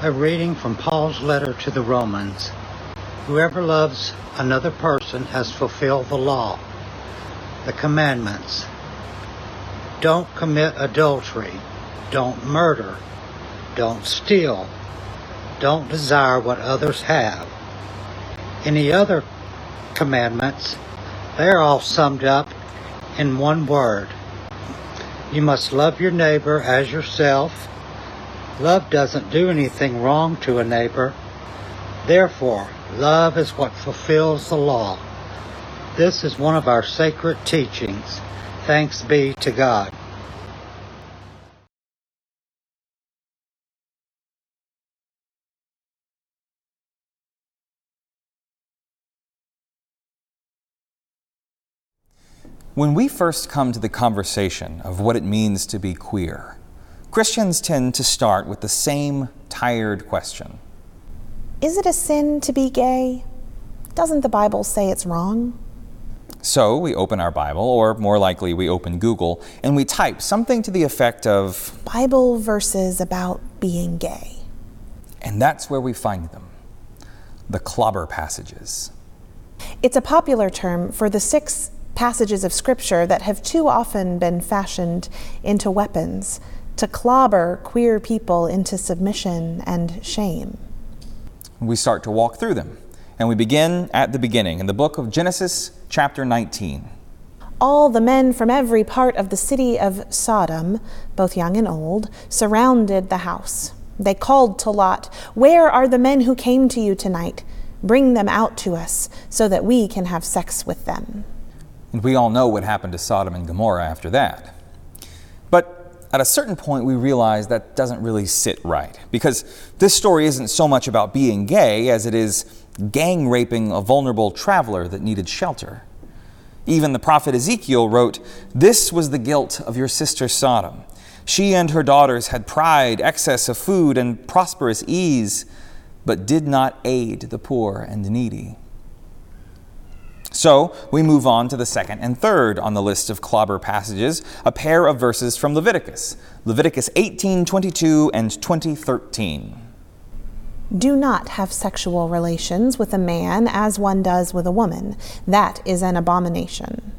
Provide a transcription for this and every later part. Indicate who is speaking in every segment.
Speaker 1: A reading from Paul's letter to the Romans. Whoever loves another person has fulfilled the law, the commandments. Don't commit adultery. Don't murder. Don't steal. Don't desire what others have. Any other commandments, they're all summed up in one word. You must love your neighbor as yourself. Love doesn't do anything wrong to a neighbor. Therefore, love is what fulfills the law. This is one of our sacred teachings. Thanks be to God.
Speaker 2: When we first come to the conversation of what it means to be queer, Christians tend to start with the same tired question
Speaker 3: Is it a sin to be gay? Doesn't the Bible say it's wrong?
Speaker 2: So we open our Bible, or more likely, we open Google, and we type something to the effect of
Speaker 3: Bible verses about being gay.
Speaker 2: And that's where we find them the clobber passages.
Speaker 3: It's a popular term for the six passages of Scripture that have too often been fashioned into weapons to clobber queer people into submission and shame.
Speaker 2: We start to walk through them, and we begin at the beginning in the book of Genesis, chapter 19.
Speaker 3: All the men from every part of the city of Sodom, both young and old, surrounded the house. They called to Lot, Where are the men who came to you tonight? Bring them out to us so that we can have sex with them.
Speaker 2: And we all know what happened to Sodom and Gomorrah after that. At a certain point, we realize that doesn't really sit right, because this story isn't so much about being gay as it is gang raping a vulnerable traveler that needed shelter. Even the prophet Ezekiel wrote, This was the guilt of your sister Sodom. She and her daughters had pride, excess of food, and prosperous ease, but did not aid the poor and needy. So we move on to the second and third on the list of clobber passages, a pair of verses from Leviticus, Leviticus 18:22 and 20:13.
Speaker 3: Do not have sexual relations with a man as one does with a woman. That is an abomination.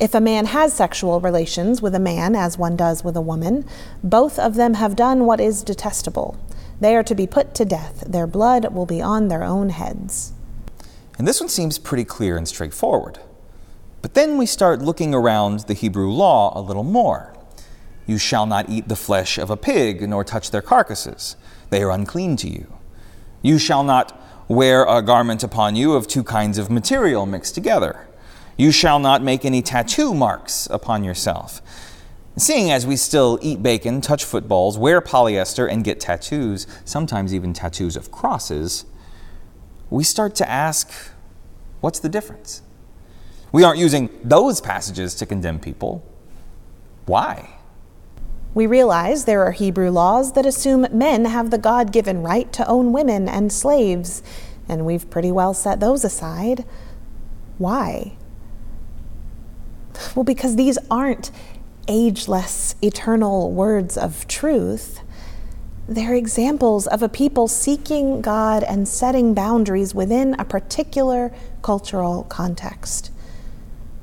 Speaker 3: If a man has sexual relations with a man as one does with a woman, both of them have done what is detestable. They are to be put to death. Their blood will be on their own heads.
Speaker 2: And this one seems pretty clear and straightforward. But then we start looking around the Hebrew law a little more. You shall not eat the flesh of a pig, nor touch their carcasses. They are unclean to you. You shall not wear a garment upon you of two kinds of material mixed together. You shall not make any tattoo marks upon yourself. Seeing as we still eat bacon, touch footballs, wear polyester, and get tattoos, sometimes even tattoos of crosses, we start to ask what's the difference? We aren't using those passages to condemn people. Why?
Speaker 3: We realize there are Hebrew laws that assume men have the God given right to own women and slaves, and we've pretty well set those aside. Why? Well, because these aren't ageless, eternal words of truth. They're examples of a people seeking God and setting boundaries within a particular cultural context.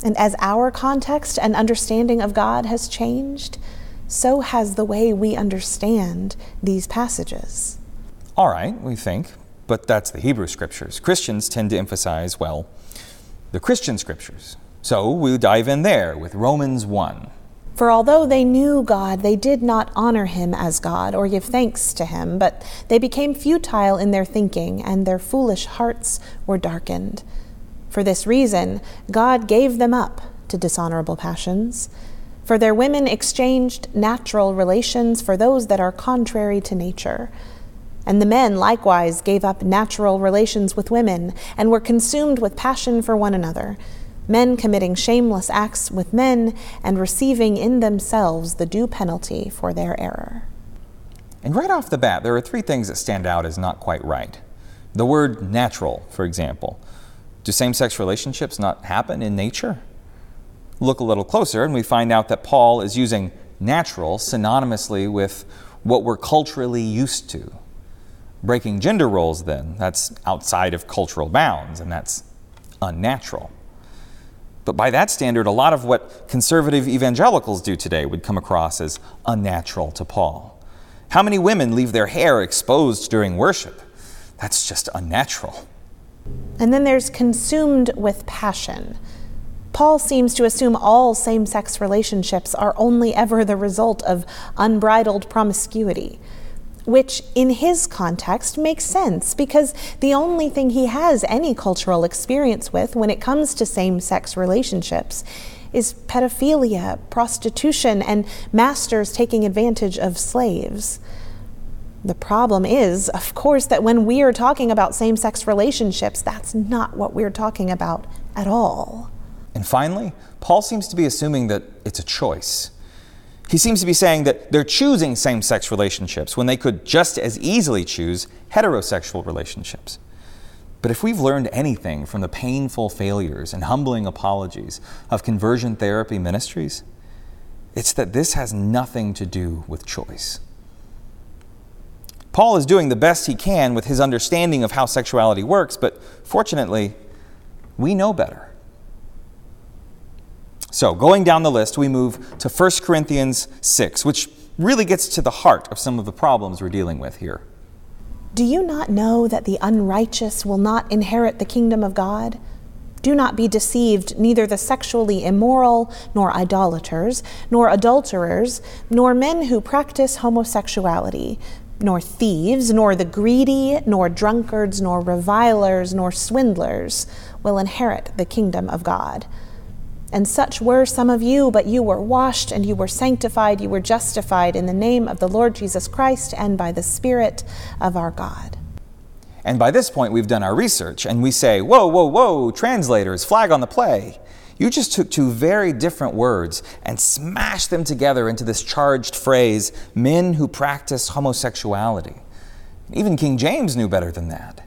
Speaker 3: And as our context and understanding of God has changed, so has the way we understand these passages.
Speaker 2: All right, we think, but that's the Hebrew scriptures. Christians tend to emphasize, well, the Christian scriptures. So we dive in there with Romans 1.
Speaker 3: For although they knew God, they did not honor him as God or give thanks to him, but they became futile in their thinking, and their foolish hearts were darkened. For this reason, God gave them up to dishonorable passions. For their women exchanged natural relations for those that are contrary to nature. And the men likewise gave up natural relations with women, and were consumed with passion for one another men committing shameless acts with men and receiving in themselves the due penalty for their error.
Speaker 2: And right off the bat, there are three things that stand out as not quite right. The word natural, for example. Do same sex relationships not happen in nature? Look a little closer, and we find out that Paul is using natural synonymously with what we're culturally used to. Breaking gender roles, then, that's outside of cultural bounds, and that's unnatural. But by that standard, a lot of what conservative evangelicals do today would come across as unnatural to Paul. How many women leave their hair exposed during worship? That's just unnatural.
Speaker 3: And then there's consumed with passion. Paul seems to assume all same sex relationships are only ever the result of unbridled promiscuity which in his context makes sense because the only thing he has any cultural experience with when it comes to same sex relationships is pedophilia, prostitution, and masters taking advantage of slaves. The problem is, of course, that when we are talking about same sex relationships, that's not what we're talking about at all.
Speaker 2: And finally, Paul seems to be assuming that it's a choice. He seems to be saying that they're choosing same sex relationships when they could just as easily choose heterosexual relationships. But if we've learned anything from the painful failures and humbling apologies of conversion therapy ministries, it's that this has nothing to do with choice. Paul is doing the best he can with his understanding of how sexuality works, but fortunately, we know better. So, going down the list, we move to 1 Corinthians 6, which really gets to the heart of some of the problems we're dealing with here.
Speaker 3: Do you not know that the unrighteous will not inherit the kingdom of God? Do not be deceived, neither the sexually immoral, nor idolaters, nor adulterers, nor men who practice homosexuality, nor thieves, nor the greedy, nor drunkards, nor revilers, nor swindlers will inherit the kingdom of God. And such were some of you, but you were washed and you were sanctified, you were justified in the name of the Lord Jesus Christ and by the Spirit of our God.
Speaker 2: And by this point, we've done our research and we say, whoa, whoa, whoa, translators, flag on the play. You just took two very different words and smashed them together into this charged phrase men who practice homosexuality. Even King James knew better than that.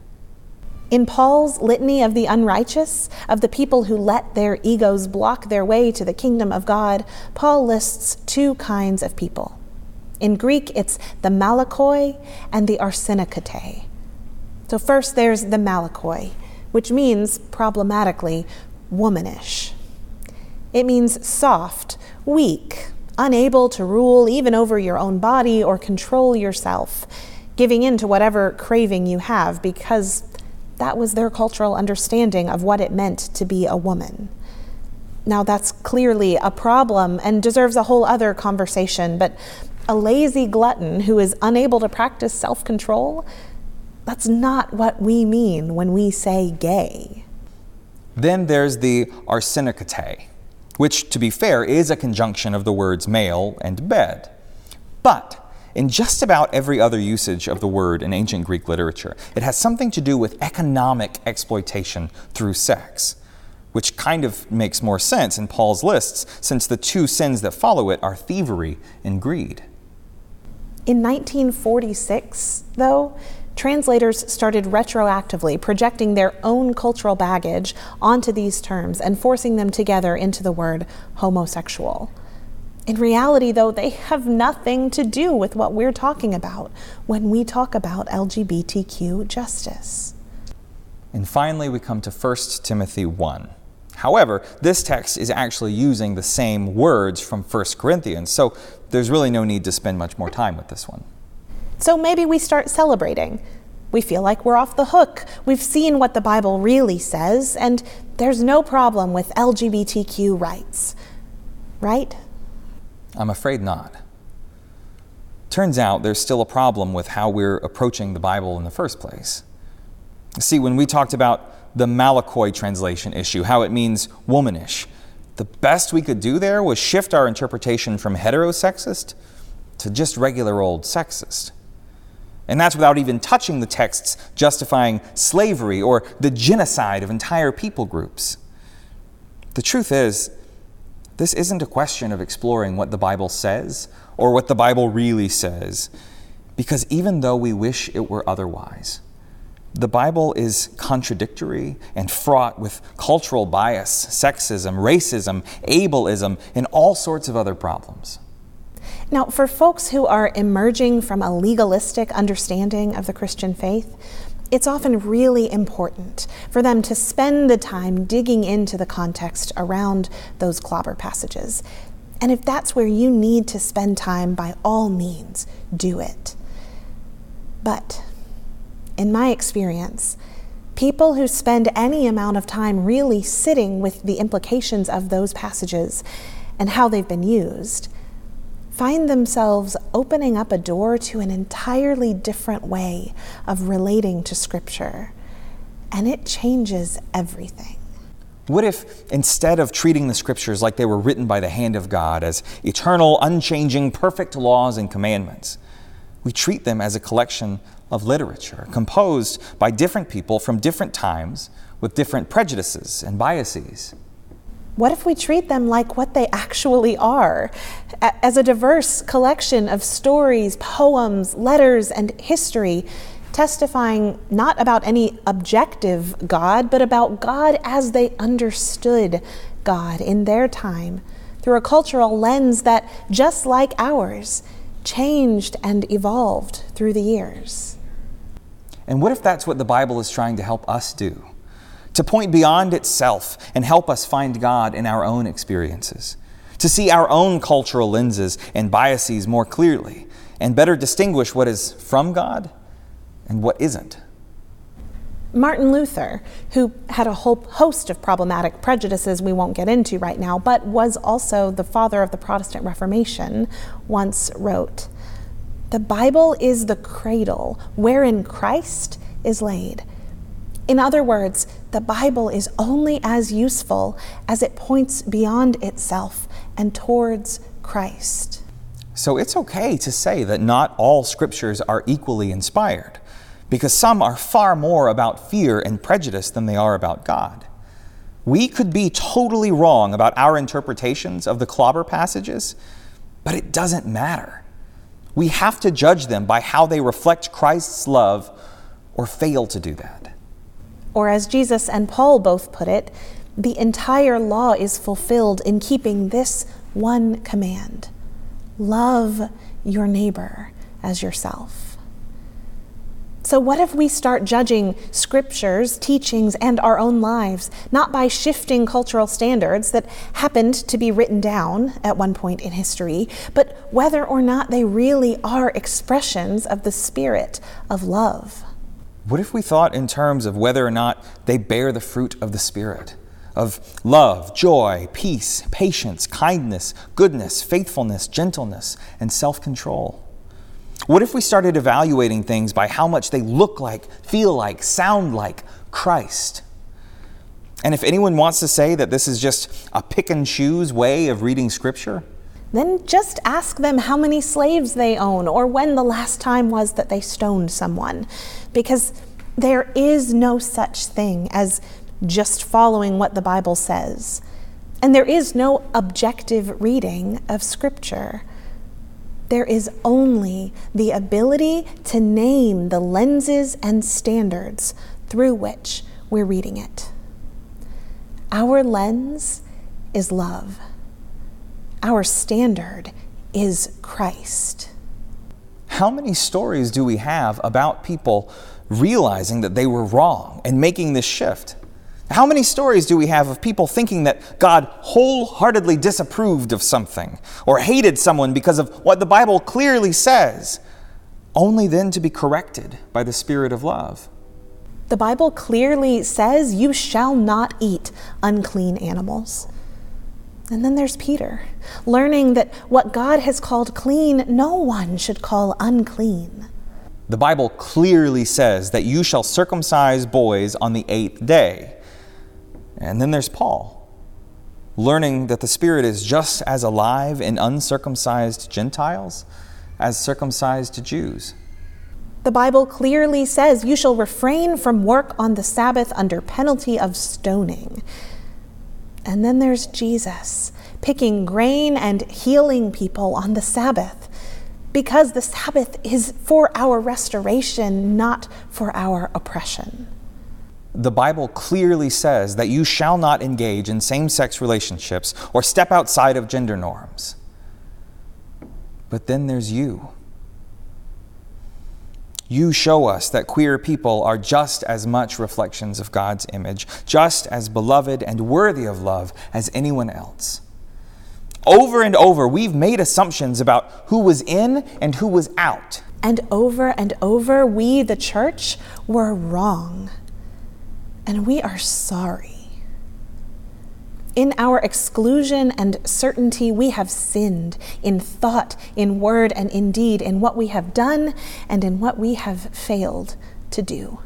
Speaker 3: In Paul's litany of the unrighteous, of the people who let their egos block their way to the kingdom of God, Paul lists two kinds of people. In Greek, it's the malakoi and the arsenokoitai. So, first there's the malakoi, which means, problematically, womanish. It means soft, weak, unable to rule even over your own body or control yourself, giving in to whatever craving you have because that was their cultural understanding of what it meant to be a woman. Now, that's clearly a problem and deserves a whole other conversation, but a lazy glutton who is unable to practice self control, that's not what we mean when we say gay.
Speaker 2: Then there's the arsenokoitai, which, to be fair, is a conjunction of the words male and bed. But in just about every other usage of the word in ancient Greek literature, it has something to do with economic exploitation through sex, which kind of makes more sense in Paul's lists since the two sins that follow it are thievery and greed.
Speaker 3: In 1946, though, translators started retroactively projecting their own cultural baggage onto these terms and forcing them together into the word homosexual. In reality, though, they have nothing to do with what we're talking about when we talk about LGBTQ justice.
Speaker 2: And finally, we come to 1 Timothy 1. However, this text is actually using the same words from 1 Corinthians, so there's really no need to spend much more time with this one.
Speaker 3: So maybe we start celebrating. We feel like we're off the hook. We've seen what the Bible really says, and there's no problem with LGBTQ rights. Right?
Speaker 2: I'm afraid not. Turns out there's still a problem with how we're approaching the Bible in the first place. See, when we talked about the Malakoi translation issue, how it means womanish, the best we could do there was shift our interpretation from heterosexist to just regular old sexist. And that's without even touching the texts justifying slavery or the genocide of entire people groups. The truth is, this isn't a question of exploring what the Bible says or what the Bible really says, because even though we wish it were otherwise, the Bible is contradictory and fraught with cultural bias, sexism, racism, ableism, and all sorts of other problems.
Speaker 3: Now, for folks who are emerging from a legalistic understanding of the Christian faith, it's often really important for them to spend the time digging into the context around those clobber passages. And if that's where you need to spend time, by all means, do it. But in my experience, people who spend any amount of time really sitting with the implications of those passages and how they've been used find themselves opening up a door to an entirely different way of relating to Scripture. And it changes everything.
Speaker 2: What if instead of treating the scriptures like they were written by the hand of God as eternal, unchanging, perfect laws and commandments, we treat them as a collection of literature composed by different people from different times with different prejudices and biases?
Speaker 3: What if we treat them like what they actually are? As a diverse collection of stories, poems, letters, and history, testifying not about any objective God, but about God as they understood God in their time through a cultural lens that, just like ours, changed and evolved through the years.
Speaker 2: And what if that's what the Bible is trying to help us do? To point beyond itself and help us find God in our own experiences, to see our own cultural lenses and biases more clearly, and better distinguish what is from God and what isn't.
Speaker 3: Martin Luther, who had a whole host of problematic prejudices we won't get into right now, but was also the father of the Protestant Reformation, once wrote The Bible is the cradle wherein Christ is laid. In other words, the Bible is only as useful as it points beyond itself and towards Christ.
Speaker 2: So it's okay to say that not all scriptures are equally inspired because some are far more about fear and prejudice than they are about God. We could be totally wrong about our interpretations of the clobber passages, but it doesn't matter. We have to judge them by how they reflect Christ's love or fail to do that.
Speaker 3: Or, as Jesus and Paul both put it, the entire law is fulfilled in keeping this one command love your neighbor as yourself. So, what if we start judging scriptures, teachings, and our own lives not by shifting cultural standards that happened to be written down at one point in history, but whether or not they really are expressions of the spirit of love?
Speaker 2: What if we thought in terms of whether or not they bear the fruit of the Spirit? Of love, joy, peace, patience, kindness, goodness, faithfulness, gentleness, and self control. What if we started evaluating things by how much they look like, feel like, sound like Christ? And if anyone wants to say that this is just a pick and choose way of reading Scripture,
Speaker 3: then just ask them how many slaves they own or when the last time was that they stoned someone. Because there is no such thing as just following what the Bible says. And there is no objective reading of Scripture there is only the ability to name the lenses and standards through which we're reading it. Our lens is love. Our standard is Christ.
Speaker 2: How many stories do we have about people realizing that they were wrong and making this shift? How many stories do we have of people thinking that God wholeheartedly disapproved of something or hated someone because of what the Bible clearly says, only then to be corrected by the Spirit of love?
Speaker 3: The Bible clearly says, You shall not eat unclean animals. And then there's Peter, learning that what God has called clean, no one should call unclean.
Speaker 2: The Bible clearly says that you shall circumcise boys on the eighth day. And then there's Paul, learning that the Spirit is just as alive in uncircumcised Gentiles as circumcised Jews.
Speaker 3: The Bible clearly says you shall refrain from work on the Sabbath under penalty of stoning. And then there's Jesus, picking grain and healing people on the Sabbath, because the Sabbath is for our restoration, not for our oppression
Speaker 2: the Bible clearly says that you shall not engage in same sex relationships or step outside of gender norms. But then there's you. You show us that queer people are just as much reflections of God's image, just as beloved and worthy of love as anyone else. Over and over, we've made assumptions about who was in and who was out.
Speaker 3: And over and over, we, the church, were wrong. And we are sorry. In our exclusion and certainty, we have sinned in thought, in word, and in deed, in what we have done and in what we have failed to do.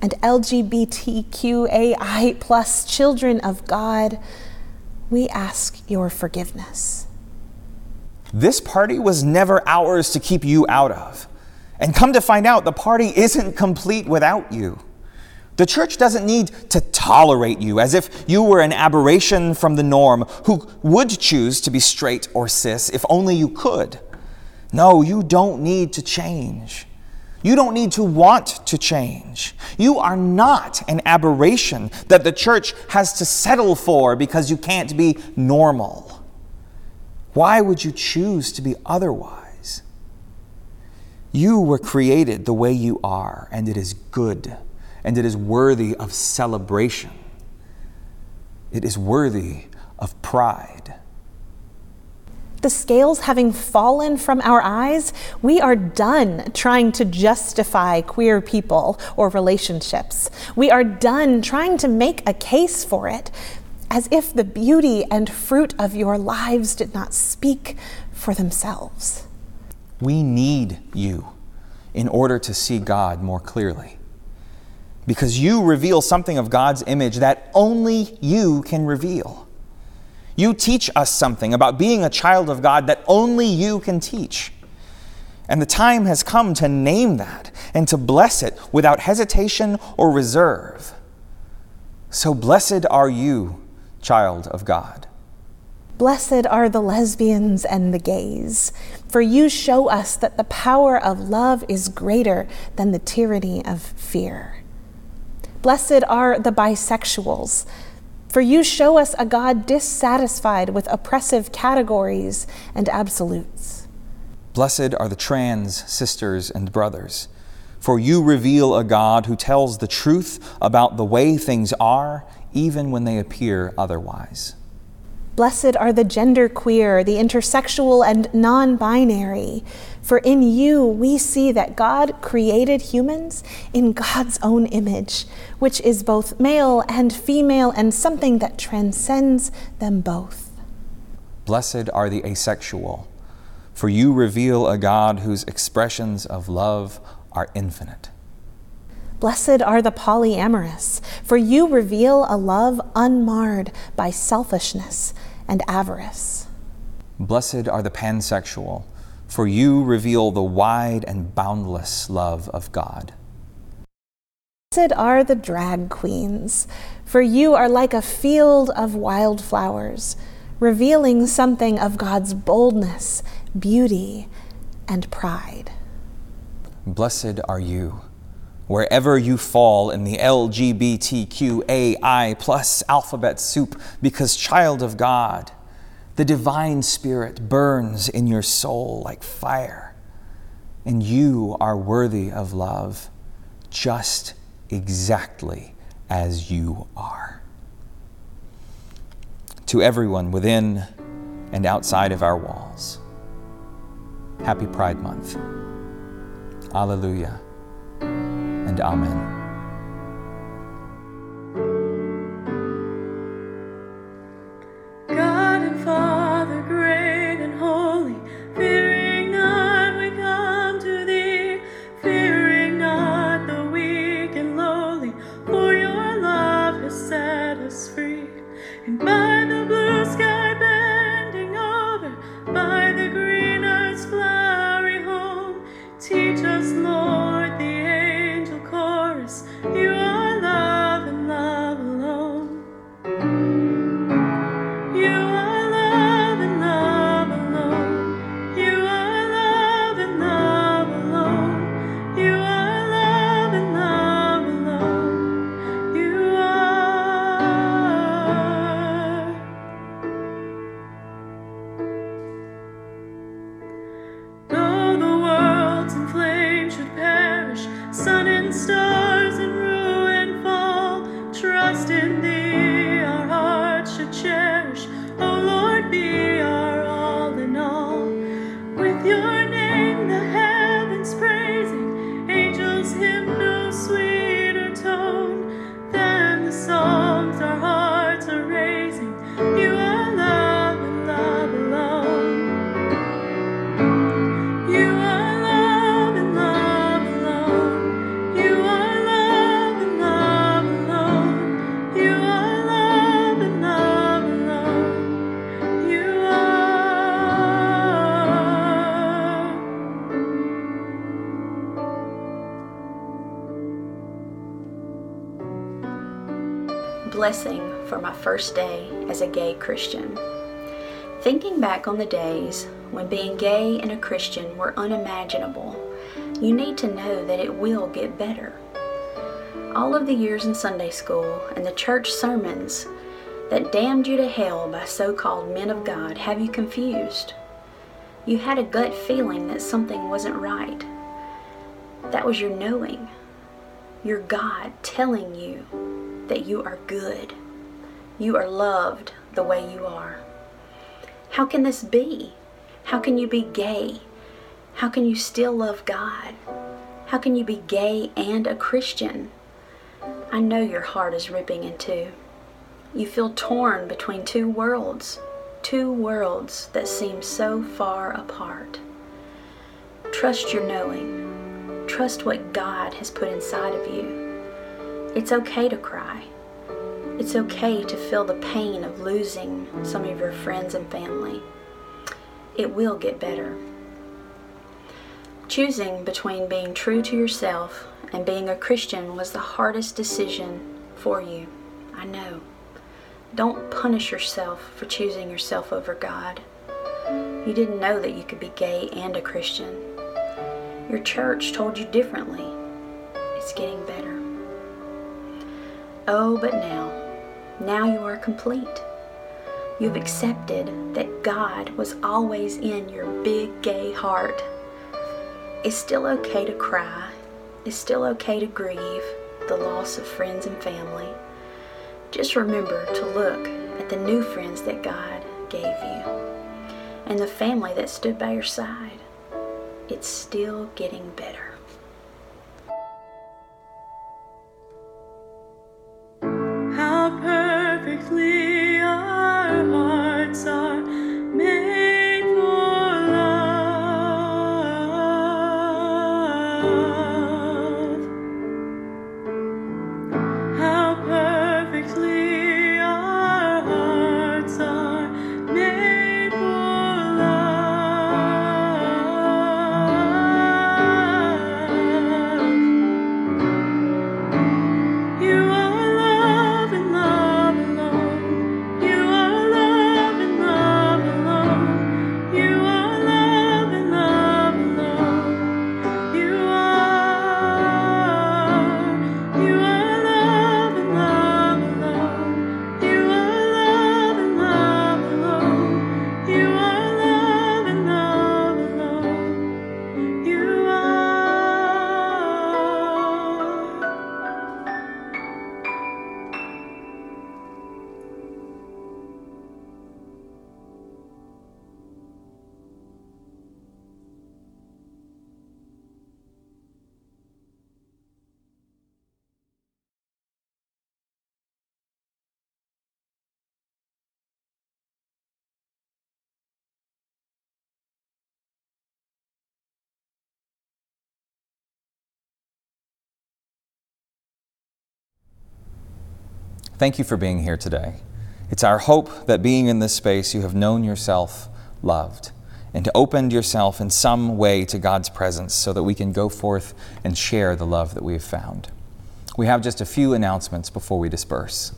Speaker 3: And LGBTQAI plus children of God, we ask your forgiveness.
Speaker 2: This party was never ours to keep you out of. And come to find out, the party isn't complete without you. The church doesn't need to tolerate you as if you were an aberration from the norm who would choose to be straight or cis if only you could. No, you don't need to change. You don't need to want to change. You are not an aberration that the church has to settle for because you can't be normal. Why would you choose to be otherwise? You were created the way you are, and it is good, and it is worthy of celebration. It is worthy of pride
Speaker 3: the scales having fallen from our eyes, we are done trying to justify queer people or relationships. We are done trying to make a case for it as if the beauty and fruit of your lives did not speak for themselves.
Speaker 2: We need you in order to see God more clearly. Because you reveal something of God's image that only you can reveal. You teach us something about being a child of God that only you can teach. And the time has come to name that and to bless it without hesitation or reserve. So blessed are you, child of God.
Speaker 3: Blessed are the lesbians and the gays, for you show us that the power of love is greater than the tyranny of fear. Blessed are the bisexuals, for you show us a God dissatisfied with oppressive categories and absolutes.
Speaker 2: Blessed are the trans sisters and brothers, for you reveal a God who tells the truth about the way things are, even when they appear otherwise.
Speaker 3: Blessed are the genderqueer, the intersexual, and non binary. For in you we see that God created humans in God's own image, which is both male and female and something that transcends them both.
Speaker 2: Blessed are the asexual, for you reveal a God whose expressions of love are infinite.
Speaker 3: Blessed are the polyamorous, for you reveal a love unmarred by selfishness and avarice.
Speaker 2: Blessed are the pansexual, for you reveal the wide and boundless love of God.
Speaker 3: Blessed are the drag queens, for you are like a field of wildflowers, revealing something of God's boldness, beauty, and pride.
Speaker 2: Blessed are you wherever you fall in the LGBTQAI plus alphabet soup, because, child of God, the divine spirit burns in your soul like fire, and you are worthy of love just exactly as you are. To everyone within and outside of our walls, happy Pride Month. Alleluia and Amen.
Speaker 4: First day as a gay Christian. Thinking back on the days when being gay and a Christian were unimaginable, you need to know that it will get better. All of the years in Sunday school and the church sermons that damned you to hell by so called men of God have you confused. You had a gut feeling that something wasn't right. That was your knowing, your God telling you that you are good. You are loved the way you are. How can this be? How can you be gay? How can you still love God? How can you be gay and a Christian? I know your heart is ripping in two. You feel torn between two worlds, two worlds that seem so far apart. Trust your knowing. Trust what God has put inside of you. It's okay to cry. It's okay to feel the pain of losing some of your friends and family. It will get better. Choosing between being true to yourself and being a Christian was the hardest decision for you. I know. Don't punish yourself for choosing yourself over God. You didn't know that you could be gay and a Christian. Your church told you differently. It's getting better. Oh, but now, now you are complete. You've accepted that God was always in your big gay heart. It's still okay to cry. It's still okay to grieve the loss of friends and family. Just remember to look at the new friends that God gave you and the family that stood by your side. It's still getting better.
Speaker 2: Thank you for being here today. It's our hope that being in this space, you have known yourself loved and opened yourself in some way to God's presence so that we can go forth and share the love that we have found. We have just a few announcements before we disperse.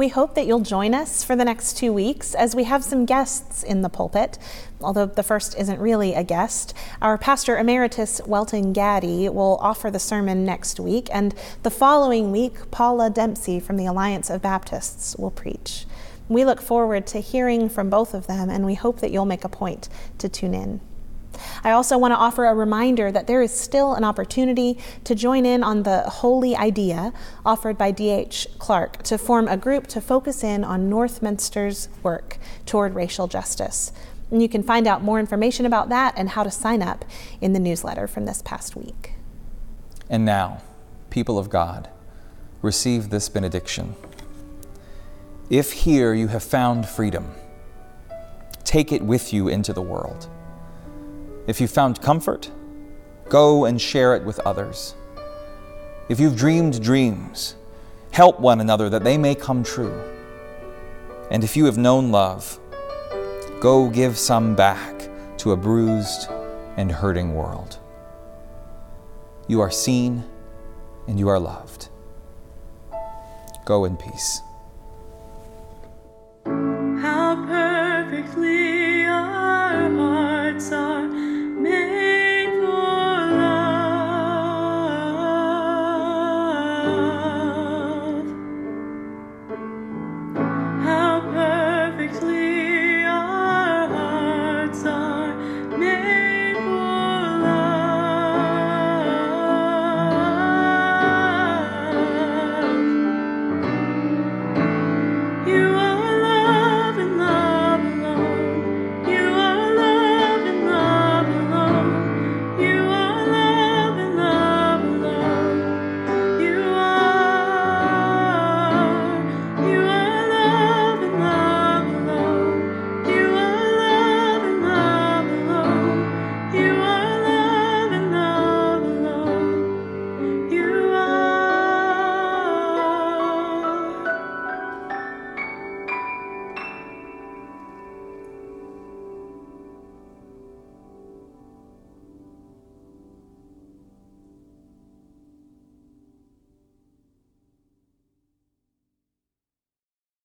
Speaker 3: We hope that you'll join us for the next two weeks as we have some guests in the pulpit. Although the first isn't really a guest, our pastor emeritus, Welton Gaddy, will offer the sermon next week, and the following week, Paula Dempsey from the Alliance of Baptists will preach. We look forward to hearing from both of them, and we hope that you'll make a point to tune in. I also want to offer a reminder that there is still an opportunity to join in on the Holy Idea offered by D.H. Clark to form a group to focus in on Northminster's work toward racial justice. And you can find out more information about that and how to sign up in the newsletter from this past week.
Speaker 2: And now, people of God, receive this benediction. If here you have found freedom, take it with you into the world. If you've found comfort, go and share it with others. If you've dreamed dreams, help one another that they may come true. And if you have known love, go give some back to a bruised and hurting world. You are seen and you are loved. Go in peace.